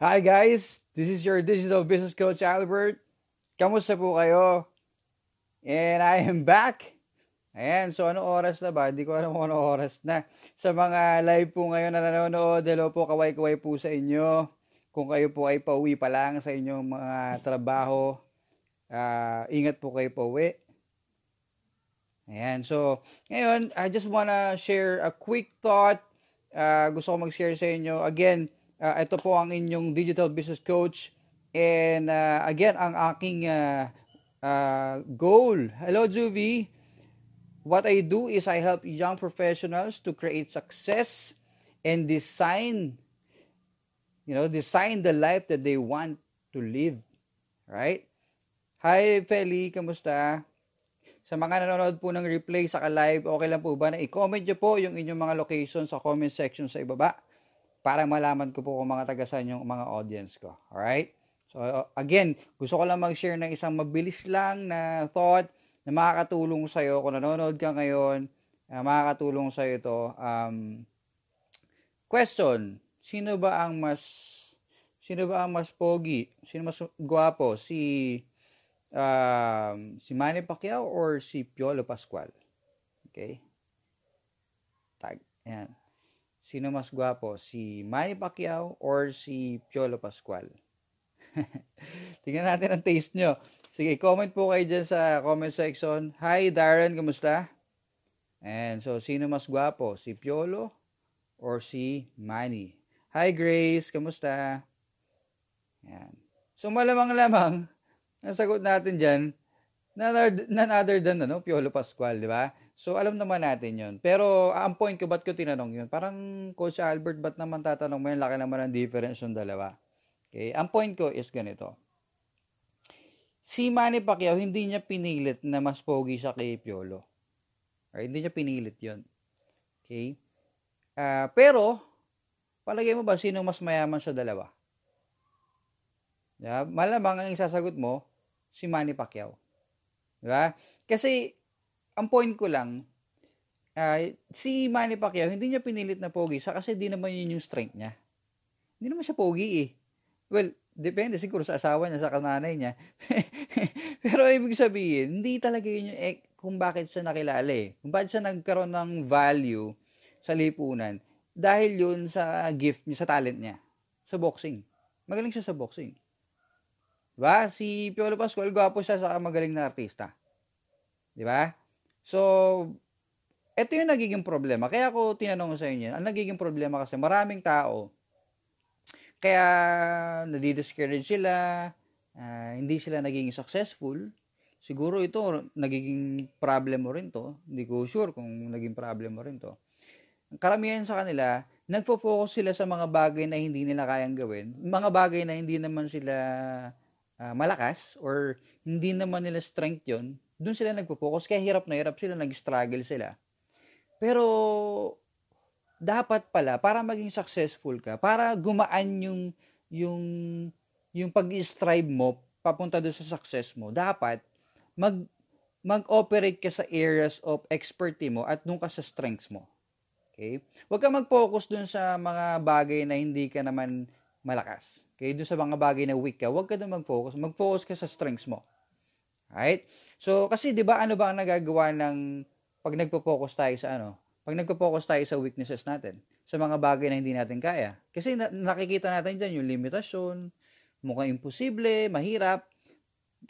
Hi guys, this is your digital business coach Albert. Kamusta po kayo? And I am back. Ayan, so ano oras na ba? Hindi ko alam kung ano oras na. Sa mga live po ngayon na nanonood, hello po, kaway-kaway po sa inyo. Kung kayo po ay pauwi pa lang sa inyong mga trabaho, uh, ingat po kayo pauwi. Ayan, so ngayon, I just wanna share a quick thought. Uh, gusto ko mag-share sa inyo. Again, Uh, ito po ang inyong digital business coach. And uh, again, ang aking uh, uh, goal. Hello, Juvie. What I do is I help young professionals to create success and design, you know, design the life that they want to live. Right? Hi, Feli. Kamusta? Sa mga nanonood po ng replay sa live, okay lang po ba na i-comment nyo po yung inyong mga location sa comment section sa ibaba para malaman ko po kung mga tagasan yung mga audience ko. Alright? So, again, gusto ko lang mag-share ng isang mabilis lang na thought na makakatulong sa'yo kung nanonood ka ngayon, uh, makakatulong sa'yo ito. Um, question, sino ba ang mas sino ba ang mas pogi? Sino mas gwapo? Si um, si Manny Pacquiao or si Piolo Pascual? Okay? Tag. Ayan. Sino mas gwapo? Si Manny Pacquiao or si Piolo Pascual? Tingnan natin ang taste nyo. Sige, comment po kayo dyan sa comment section. Hi Darren, kamusta? And so, sino mas gwapo? Si Piolo or si Manny? Hi Grace, kamusta? Yan. So, malamang-lamang, ang sagot natin dyan, none none other than ano, Piolo Pascual, di ba? So, alam naman natin yon Pero, ang point ko, ba't ko tinanong yun? Parang, Coach Albert, ba't naman tatanong mo yun? Laki naman ang difference ng dalawa. Okay? Ang point ko is ganito. Si Manny Pacquiao, hindi niya pinilit na mas pogi siya kay Piolo. Right? Hindi niya pinilit yon Okay? Uh, pero, palagay mo ba, sino mas mayaman sa dalawa? Yeah, malamang ang isasagot mo, si Manny Pacquiao. Diba? Kasi, ang point ko lang, uh, si Manny Pacquiao, hindi niya pinilit na pogi sa kasi di naman yun yung strength niya. Hindi naman siya pogi eh. Well, depende siguro sa asawa niya, sa kananay niya. Pero ibig sabihin, hindi talaga yun yung eh, kung bakit siya nakilala eh. Kung bakit siya nagkaroon ng value sa lipunan. Dahil yun sa gift niya, sa talent niya. Sa boxing. Magaling siya sa boxing. Diba? Si Piolo Pascual, gwapo siya sa magaling na artista. Diba? So, ito yung nagiging problema. Kaya ako tinanong sa inyo, ang nagiging problema kasi maraming tao, kaya nadidiscourage sila, uh, hindi sila naging successful. Siguro ito, nagiging problem mo rin to. Hindi ko sure kung naging problem mo rin to. Karamihan sa kanila, nagpo-focus sila sa mga bagay na hindi nila kayang gawin. Mga bagay na hindi naman sila uh, malakas or hindi naman nila strength yon doon sila nagpo-focus. Kaya hirap na hirap sila, nag-struggle sila. Pero, dapat pala, para maging successful ka, para gumaan yung, yung, yung pag-strive mo, papunta doon sa success mo, dapat, mag, mag-operate ka sa areas of expertise mo at doon ka sa strengths mo. Okay? Huwag ka mag-focus doon sa mga bagay na hindi ka naman malakas. Okay? Doon sa mga bagay na weak ka, huwag ka doon mag-focus. Mag-focus ka sa strengths mo. Right? So, kasi 'di ba ano ba ang nagagawa ng pag nagpo-focus tayo sa ano? Pag nagpo-focus tayo sa weaknesses natin, sa mga bagay na hindi natin kaya. Kasi na- nakikita natin diyan yung limitasyon, mukhang imposible, mahirap,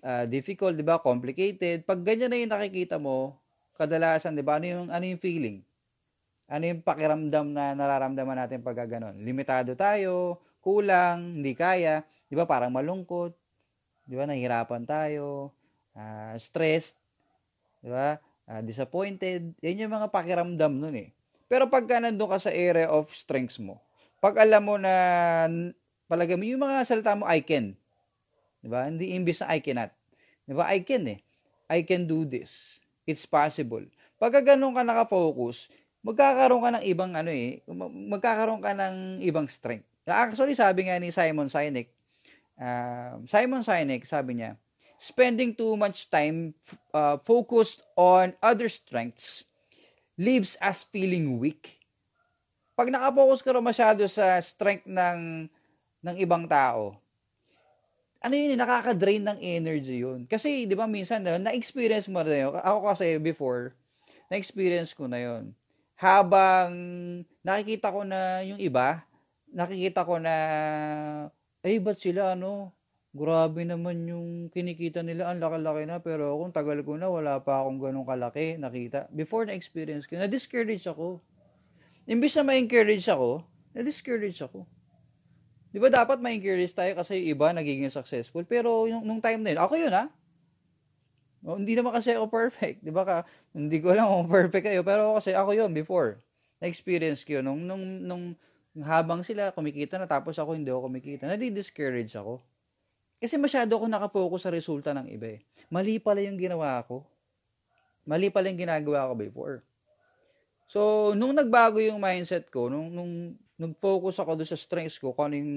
uh, difficult, 'di ba? Complicated. Pag ganyan na yung nakikita mo, kadalasan 'di ba ano yung ano yung feeling? Ano yung pakiramdam na nararamdaman natin pag gano'n? Limitado tayo, kulang, hindi kaya, 'di ba? Parang malungkot, 'di ba? Nahihirapan tayo uh, stressed, di ba? Uh, disappointed. Yan yung mga pakiramdam nun eh. Pero pagka nandun ka sa area of strengths mo, pag alam mo na palagay mo yung mga salita mo I can. 'Di ba? Hindi imbis na I cannot. 'Di ba? I can eh. I can do this. It's possible. Pag ganun ka naka-focus, magkakaroon ka ng ibang ano eh, magkakaroon ka ng ibang strength. Actually, sabi nga ni Simon Sinek, uh, Simon Sinek, sabi niya, spending too much time uh, focused on other strengths leaves us feeling weak. Pag nakapokus ka rin masyado sa strength ng ng ibang tao, ano yun, nakaka-drain ng energy yun. Kasi, di ba, minsan, na-experience mo na yun. Ako kasi before, na-experience ko na yun. Habang nakikita ko na yung iba, nakikita ko na, ay, ba't sila, ano, grabe naman yung kinikita nila, ang laki-laki na, pero akong tagal ko na, wala pa akong ganong kalaki nakita. Before na-experience ko, na-discourage ako. Imbis na ma-encourage ako, na-discourage ako. Di ba dapat ma-encourage tayo kasi iba nagiging successful. Pero yung, nung time na yun, ako yun ha. No, hindi naman kasi ako perfect. Di ba ka, hindi ko alam kung perfect kayo. Pero kasi ako yun before. Na-experience ko yun. Nung, nung, nung, habang sila kumikita na tapos ako hindi ako kumikita, nadi-discourage ako. Kasi masyado ako nakapokus sa resulta ng iba eh. Mali pala yung ginawa ko. Mali pala yung ginagawa ko before. So, nung nagbago yung mindset ko, nung, nung nag-focus ako doon sa strengths ko, kung ano yung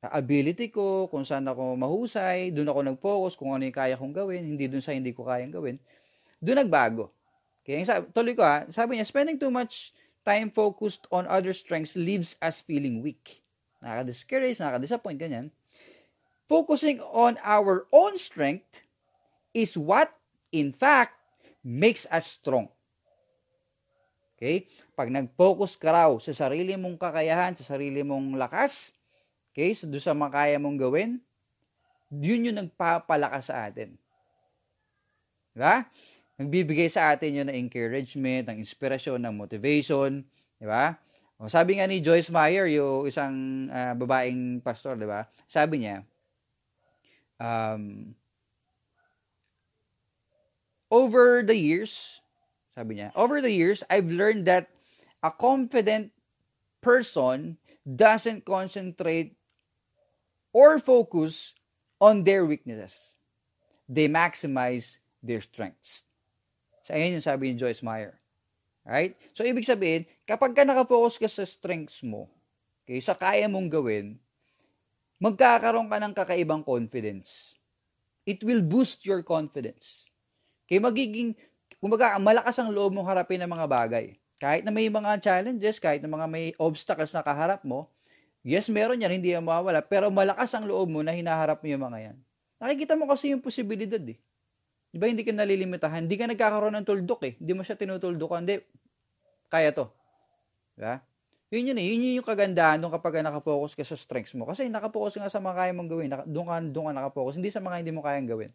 ability ko, kung saan ako mahusay, doon ako nag-focus, kung ano yung kaya kong gawin, hindi doon sa hindi ko kayang gawin, doon nagbago. Okay, sabi, tuloy ko ha, sabi niya, spending too much time focused on other strengths leaves us feeling weak. Nakaka-discourage, nakaka-disappoint, ganyan. Focusing on our own strength is what, in fact, makes us strong. Okay? Pag nag-focus ka raw sa sarili mong kakayahan, sa sarili mong lakas, okay, so doon sa makaya mong gawin, yun yung nagpapalakas sa atin. Diba? Nagbibigay sa atin yun ng encouragement, ng inspirasyon, ng motivation. Diba? O, sabi nga ni Joyce Meyer, yung isang uh, babaeng pastor, diba? Sabi niya, um, over the years, sabi niya, over the years, I've learned that a confident person doesn't concentrate or focus on their weaknesses. They maximize their strengths. So, ayan yung sabi ni Joyce Meyer. Right? So, ibig sabihin, kapag ka nakafocus ka sa strengths mo, okay, sa kaya mong gawin, magkakaroon ka ng kakaibang confidence. It will boost your confidence. Okay, magiging kumbaga, malakas ang loob mong harapin ng mga bagay. Kahit na may mga challenges, kahit na mga may obstacles na kaharap mo, yes, meron yan, hindi yan mawawala, pero malakas ang loob mo na hinaharap mo yung mga yan. Nakikita mo kasi yung posibilidad eh. Di ba hindi ka nalilimitahan? Hindi ka nagkakaroon ng tuldok eh. Hindi mo siya tinutuldukan. Hindi, kaya to. Diba? Yun yun eh. Yun yung kagandahan nung kapag nakapokus ka sa strengths mo. Kasi nakapokus nga sa mga kaya mong gawin. Doon ka, doon ka nakapokus. Hindi sa mga hindi mo kayang gawin.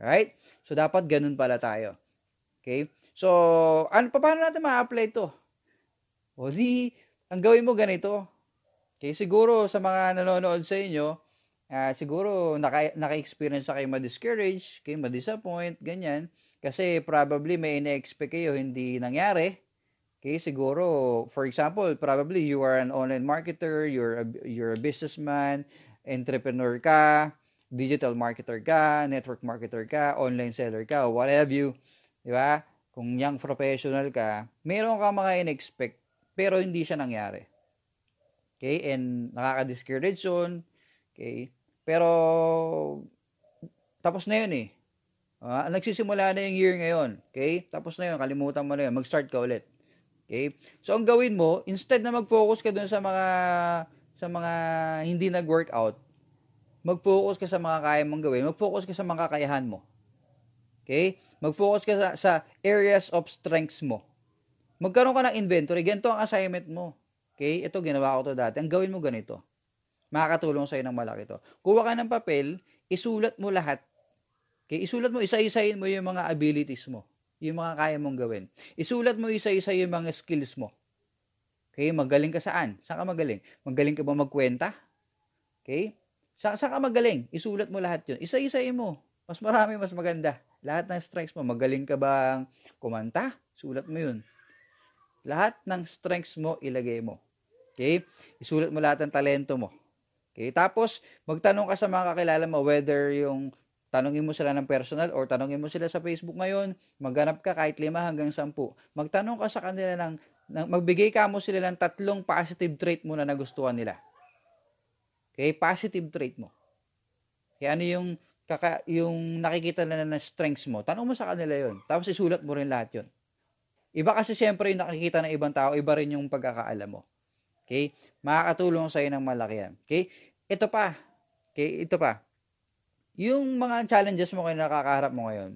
Right? So, dapat ganun pala tayo. Okay? So, ano pa paano natin ma-apply ito? O di, ang gawin mo ganito. Okay, siguro sa mga nanonood sa inyo, uh, siguro naka, naka-experience na kayo ma-discourage, kayo ma-disappoint, ganyan. Kasi probably may ina-expect kayo hindi nangyari. Okay, siguro, for example, probably you are an online marketer, you're a, you're a businessman, entrepreneur ka, digital marketer ka, network marketer ka, online seller ka, what have you. Di ba? Kung young professional ka, meron ka mga in-expect, pero hindi siya nangyari. Okay? And nakaka-discourage yun. Okay? Pero, tapos na yun eh. Uh, nagsisimula na yung year ngayon. Okay? Tapos na yun, kalimutan mo na yun. Mag-start ka ulit. Okay? So, ang gawin mo, instead na mag-focus ka dun sa mga sa mga hindi nag-workout, mag-focus ka sa mga kaya mong gawin. Mag-focus ka sa mga kakayahan mo. Okay? Mag-focus ka sa, sa areas of strengths mo. Magkaroon ka ng inventory. Ganito ang assignment mo. Okay? Ito, ginawa ko to dati. Ang gawin mo ganito. Makakatulong sa'yo ng malaki to. Kuha ka ng papel, isulat mo lahat. Okay? Isulat mo, isa-isayin mo yung mga abilities mo. Yung mga kaya mong gawin. Isulat mo isa-isa yung mga skills mo. Okay? Magaling ka saan? Saan ka magaling? Magaling ka ba magkwenta? Okay? Sa saan ka magaling? Isulat mo lahat yun. Isa-isayin mo. Mas marami, mas maganda. Lahat ng strengths mo, magaling ka bang kumanta? Sulat mo yun. Lahat ng strengths mo, ilagay mo. Okay? Isulat mo lahat ng talento mo. Okay? Tapos, magtanong ka sa mga kakilala mo whether yung tanongin mo sila ng personal or tanongin mo sila sa Facebook ngayon, maghanap ka kahit lima hanggang sampu. Magtanong ka sa kanila ng, ng magbigay ka mo sila ng tatlong positive trait mo na nagustuhan nila. Okay? Positive trait mo. Kaya ano yung kaka, yung nakikita na na strengths mo, tanong mo sa kanila yon Tapos isulat mo rin lahat yon Iba kasi siyempre yung nakikita ng ibang tao, iba rin yung pagkakaalam mo. Okay? Makakatulong sa iyo ng malaki yan. Okay? ito pa. Okay, ito pa. Yung mga challenges mo kayo nakakaharap mo ngayon,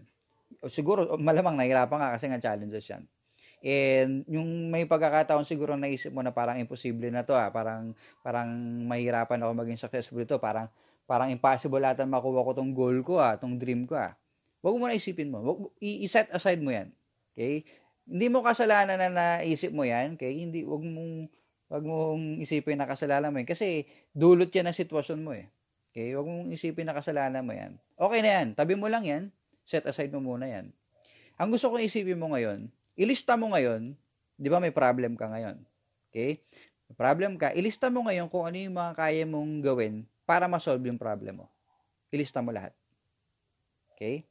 siguro malamang nahirapan ka kasi nga challenges yan. And yung may pagkakataon siguro naisip mo na parang imposible na to ah, parang parang mahirapan ako maging successful ito, parang parang impossible ata makuha ko tong goal ko ah, tong dream ko ah. Huwag mo na isipin mo. Wag, i-set aside mo 'yan. Okay? Hindi mo kasalanan na naisip mo 'yan, okay? Hindi wag mong wag mong isipin na kasalanan mo 'yan kasi dulot 'yan ng sitwasyon mo eh. Okay? Wag mong isipin na kasalanan mo 'yan. Okay na 'yan. Tabi mo lang 'yan. Set aside mo muna 'yan. Ang gusto kong isipin mo ngayon, ilista mo ngayon, di ba may problem ka ngayon? Okay? May problem ka, ilista mo ngayon kung ano yung mga kaya mong gawin para ma-solve yung problem mo. Ilista mo lahat. Okay?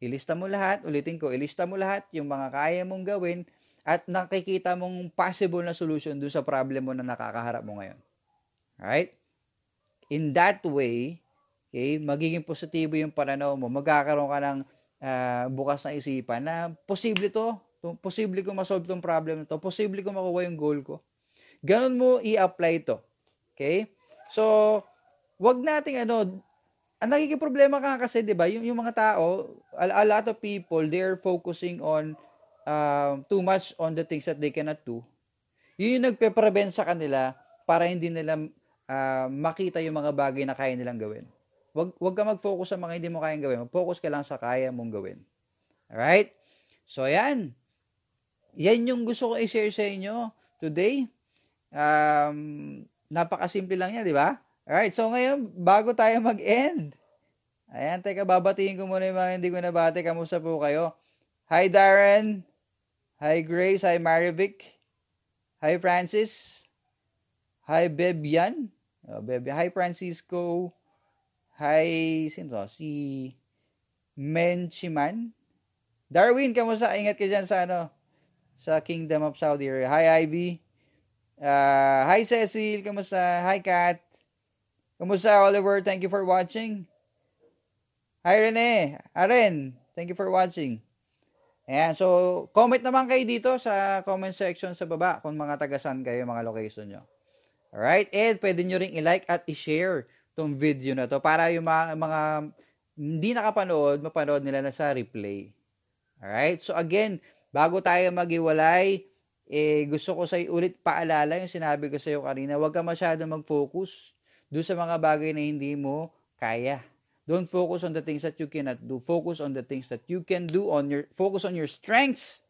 Ilista mo lahat, ulitin ko, ilista mo lahat yung mga kaya mong gawin at nakikita mong possible na solution dun sa problem mo na nakakaharap mo ngayon. Alright? In that way, okay, magiging positibo yung pananaw mo. Magkakaroon ka ng uh, bukas na isipan na posible to, posible ko ma-solve tong problem to, posible ko makuha yung goal ko. Ganon mo i-apply to. Okay? So, wag nating ano, ang nagiging problema ka kasi, 'di ba? Yung yung mga tao, a, a lot of people, they're focusing on uh, too much on the things that they cannot do. Yun yung nagpe-prevent sa kanila para hindi nila uh, makita yung mga bagay na kaya nilang gawin. Wag wag ka mag-focus sa mga hindi mo kayang gawin. Mag-focus ka lang sa kaya mong gawin. Alright? So, ayan. Yan yung gusto ko i-share sa inyo today. Um, napakasimple lang yan, di ba? Alright, so ngayon, bago tayo mag-end, ayan, teka, babatiin ko muna yung mga hindi ko nabati. Kamusta po kayo? Hi, Darren. Hi, Grace. Hi, Marivic. Hi, Francis. Hi, Bebian. Oh, Bebian. Hi, Francisco. Hi, sino? Si Menchiman. Darwin, kamusta? Ingat ka dyan sa ano? Sa Kingdom of Saudi Arabia. Hi, Ivy. Uh, hi, Cecil. Kamusta? Hi, Kat. Kamusta, Oliver? Thank you for watching. Hi, Rene. Aren, thank you for watching. Ayan, so comment naman kayo dito sa comment section sa baba kung mga tagasan kayo, mga location nyo. Alright, and pwede nyo ring i-like at i-share tong video na to para yung mga, mga hindi nakapanood, mapanood nila na sa replay. Alright? So again, bago tayo magiwalay, eh, gusto ko sa ulit paalala yung sinabi ko sa iyo kanina, huwag ka masyado mag-focus doon sa mga bagay na hindi mo kaya. Don't focus on the things that you cannot do. Focus on the things that you can do on your focus on your strengths.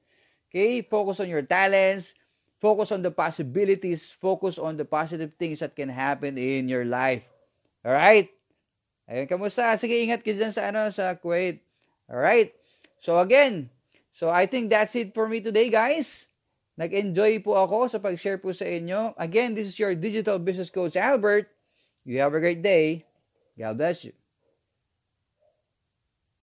Okay? Focus on your talents. Focus on the possibilities. Focus on the positive things that can happen in your life. Alright? Ayun, kamusta? Sige, ingat ka dyan sa, ano, sa Kuwait. Alright? So again, so I think that's it for me today, guys. Nag-enjoy po ako sa pag-share po sa inyo. Again, this is your digital business coach, Albert. You have a great day. God bless you.